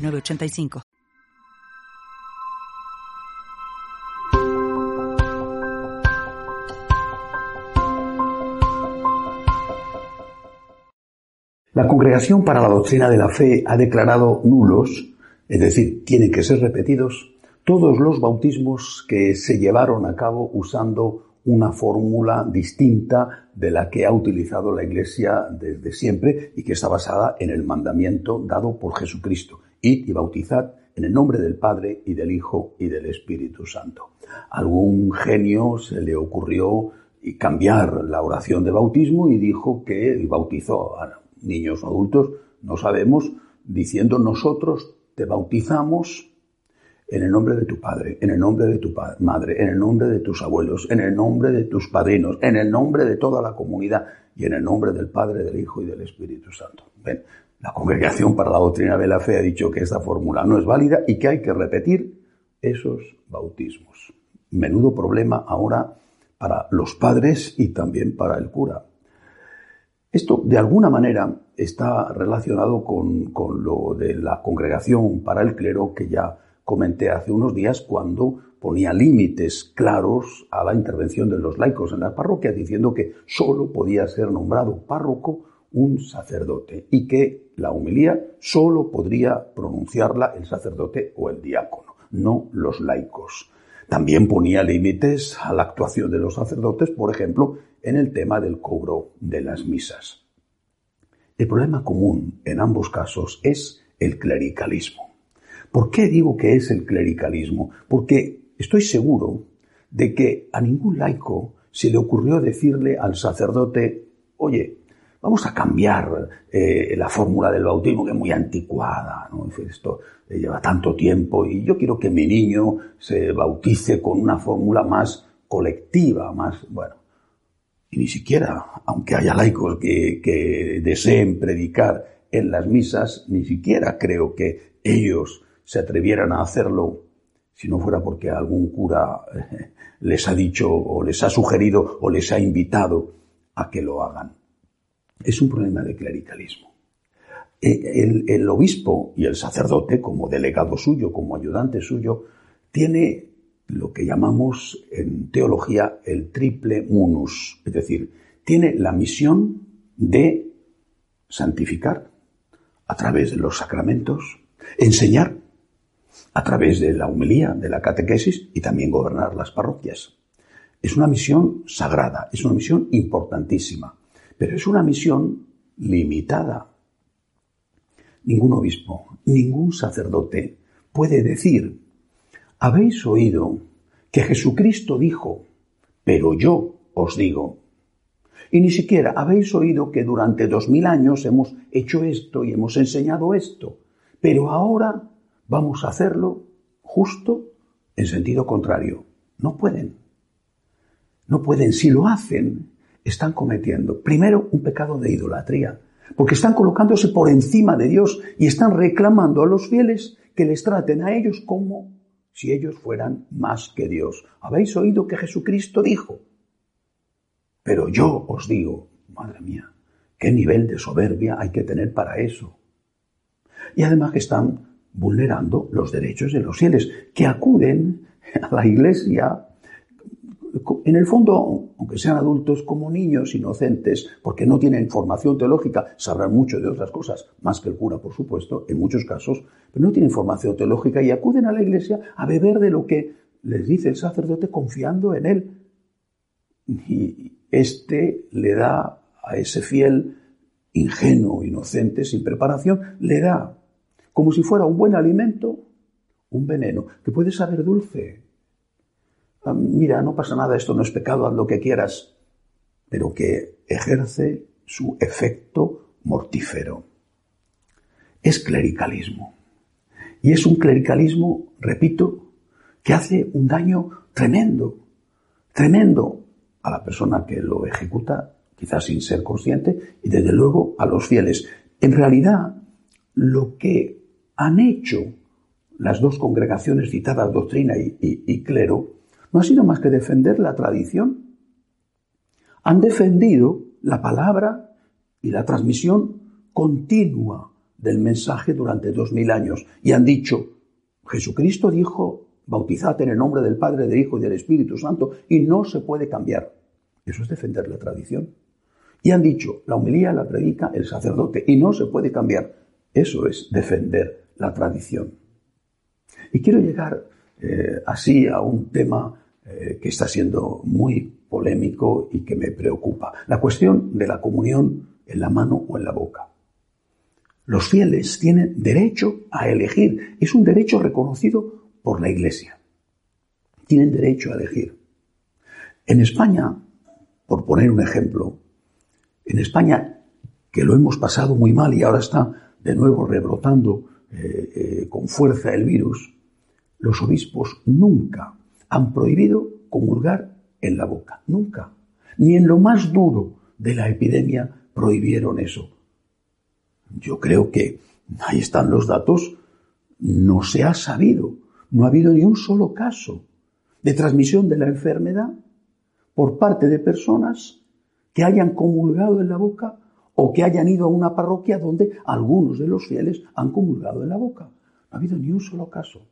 985. La Congregación para la Doctrina de la Fe ha declarado nulos, es decir, tienen que ser repetidos, todos los bautismos que se llevaron a cabo usando una fórmula distinta de la que ha utilizado la Iglesia desde siempre y que está basada en el mandamiento dado por Jesucristo. Id y bautizad en el nombre del Padre y del Hijo y del Espíritu Santo. Algún genio se le ocurrió cambiar la oración de bautismo y dijo que bautizó a niños o adultos, no sabemos, diciendo nosotros te bautizamos en el nombre de tu padre, en el nombre de tu madre, en el nombre de tus abuelos, en el nombre de tus padrinos, en el nombre de toda la comunidad y en el nombre del Padre, del Hijo y del Espíritu Santo. La Congregación para la Doctrina de la Fe ha dicho que esta fórmula no es válida y que hay que repetir esos bautismos. Menudo problema ahora para los padres y también para el cura. Esto, de alguna manera, está relacionado con, con, lo de la congregación para el clero que ya comenté hace unos días cuando ponía límites claros a la intervención de los laicos en las parroquias, diciendo que solo podía ser nombrado párroco un sacerdote y que la humilía solo podría pronunciarla el sacerdote o el diácono, no los laicos. También ponía límites a la actuación de los sacerdotes, por ejemplo, en el tema del cobro de las misas. El problema común en ambos casos es el clericalismo. ¿Por qué digo que es el clericalismo? Porque estoy seguro de que a ningún laico se le ocurrió decirle al sacerdote, oye, Vamos a cambiar eh, la fórmula del bautismo, que es muy anticuada, ¿no? Esto eh, lleva tanto tiempo y yo quiero que mi niño se bautice con una fórmula más colectiva, más, bueno. Y ni siquiera, aunque haya laicos que, que deseen predicar en las misas, ni siquiera creo que ellos se atrevieran a hacerlo si no fuera porque algún cura eh, les ha dicho o les ha sugerido o les ha invitado a que lo hagan es un problema de clericalismo. Eh, el, obispo y el sacerdote, como delegado suyo, como ayudante suyo, tiene lo que llamamos en teología el triple munus, es decir, tiene la misión de santificar a través de los sacramentos, enseñar a través de la humilía, de la catequesis y también gobernar las parroquias. Es una misión sagrada, es una misión importantísima. Pero es una misión limitada. Ningún obispo, ningún sacerdote puede decir, habéis oído que Jesucristo dijo, pero yo os digo. Y ni siquiera habéis oído que durante dos mil años hemos hecho esto y hemos enseñado esto, pero ahora vamos a hacerlo justo en sentido contrario. No pueden. No pueden. Si lo hacen, están cometiendo, primero, un pecado de idolatría, porque están colocándose por encima de Dios y están reclamando a los fieles que les traten a ellos como si ellos fueran más que Dios. Habéis oído que Jesucristo dijo, pero yo os digo, madre mía, qué nivel de soberbia hay que tener para eso. Y además que están vulnerando los derechos de los fieles, que acuden a la iglesia en el fondo, aunque sean adultos como niños inocentes, porque no tienen formación teológica, sabrán mucho de otras cosas, más que el cura, por supuesto, en muchos casos, pero no tienen formación teológica y acuden a la iglesia a beber de lo que les dice el sacerdote confiando en él. Y este le da a ese fiel ingenuo, inocente, sin preparación, le da, como si fuera un buen alimento, un veneno, que puede saber dulce, Ah, mira, no pasa nada, esto no es pecado, haz lo que quieras, pero que ejerce su efecto mortífero. Es clericalismo. Y es un clericalismo, repito, que hace un daño tremendo, tremendo a la persona que lo ejecuta, quizás sin ser consciente, y desde luego a los fieles. En realidad, lo que han hecho las dos congregaciones citadas, doctrina y, clero, no ha sido más que defender la tradición. Han defendido la palabra y la transmisión continua del mensaje durante dos mil años y han dicho, Jesucristo dijo, bautizad en el nombre del Padre, del Hijo y del Espíritu Santo y no se puede cambiar. Eso es defender la tradición. Y han dicho, la humilía la predica el sacerdote y no se puede cambiar. Eso es defender la tradición. Y quiero llegar eh, así a un tema eh, que está siendo muy polémico y que me preocupa. La cuestión de la comunión en la mano o en la boca. Los fieles tienen derecho a elegir. Es un derecho reconocido por la Iglesia. Tienen derecho a elegir. En España, por poner un ejemplo, en España, que lo hemos pasado muy mal y ahora está de nuevo rebrotando eh, con fuerza el virus, los obispos nunca han prohibido comulgar en la boca, nunca. Ni en lo más duro de la epidemia prohibieron eso. Yo creo que ahí están los datos, no se ha sabido, no ha habido ni un solo caso de transmisión de la enfermedad por parte de personas que hayan comulgado en la boca o que hayan ido a una parroquia donde algunos de los fieles han comulgado en la boca. No ha habido ni un solo caso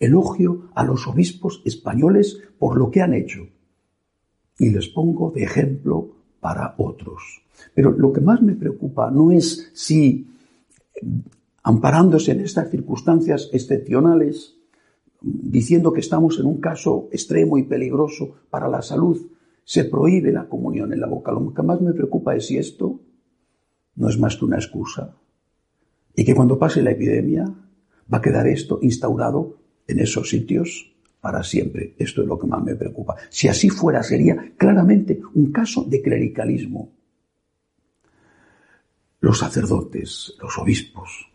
elogio a los obispos españoles por lo que han hecho. Y les pongo de ejemplo para otros. Pero lo que más me preocupa no es si, amparándose en estas circunstancias excepcionales, diciendo que estamos en un caso extremo y peligroso para la salud, se prohíbe la comunión en la boca. Lo que más me preocupa es si esto no es más que una excusa. Y que cuando pase la epidemia va a quedar esto instaurado en esos sitios para siempre. Esto es lo que más me preocupa. Si así fuera, sería claramente un caso de clericalismo. Los sacerdotes, los obispos,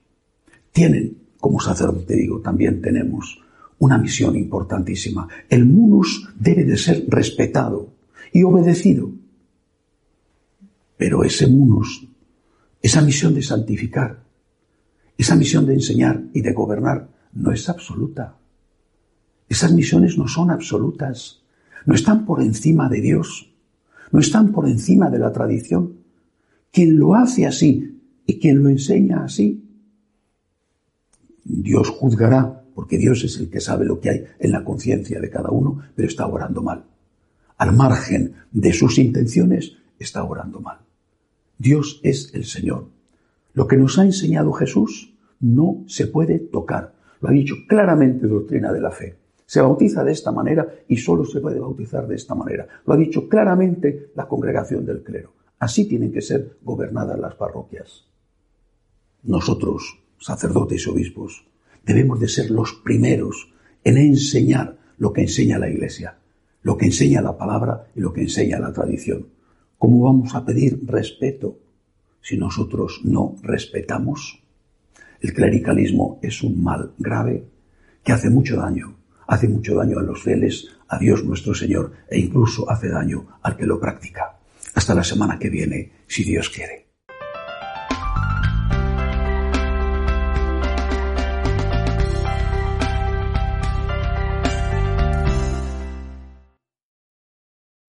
tienen, como sacerdote digo, también tenemos una misión importantísima. El munus debe de ser respetado y obedecido. Pero ese munus, esa misión de santificar, esa misión de enseñar y de gobernar, no es absoluta. Esas misiones no son absolutas, no están por encima de Dios, no están por encima de la tradición. Quien lo hace así y quien lo enseña así, Dios juzgará, porque Dios es el que sabe lo que hay en la conciencia de cada uno, pero está orando mal. Al margen de sus intenciones, está orando mal. Dios es el Señor. Lo que nos ha enseñado Jesús no se puede tocar. Lo ha dicho claramente doctrina de la fe. Se bautiza de esta manera y solo se puede bautizar de esta manera. Lo ha dicho claramente la congregación del clero. Así tienen que ser gobernadas las parroquias. Nosotros, sacerdotes y obispos, debemos de ser los primeros en enseñar lo que enseña la Iglesia, lo que enseña la palabra y lo que enseña la tradición. ¿Cómo vamos a pedir respeto si nosotros no respetamos? El clericalismo es un mal grave que hace mucho daño hace mucho daño a los fieles, a Dios nuestro Señor, e incluso hace daño al que lo practica. Hasta la semana que viene, si Dios quiere.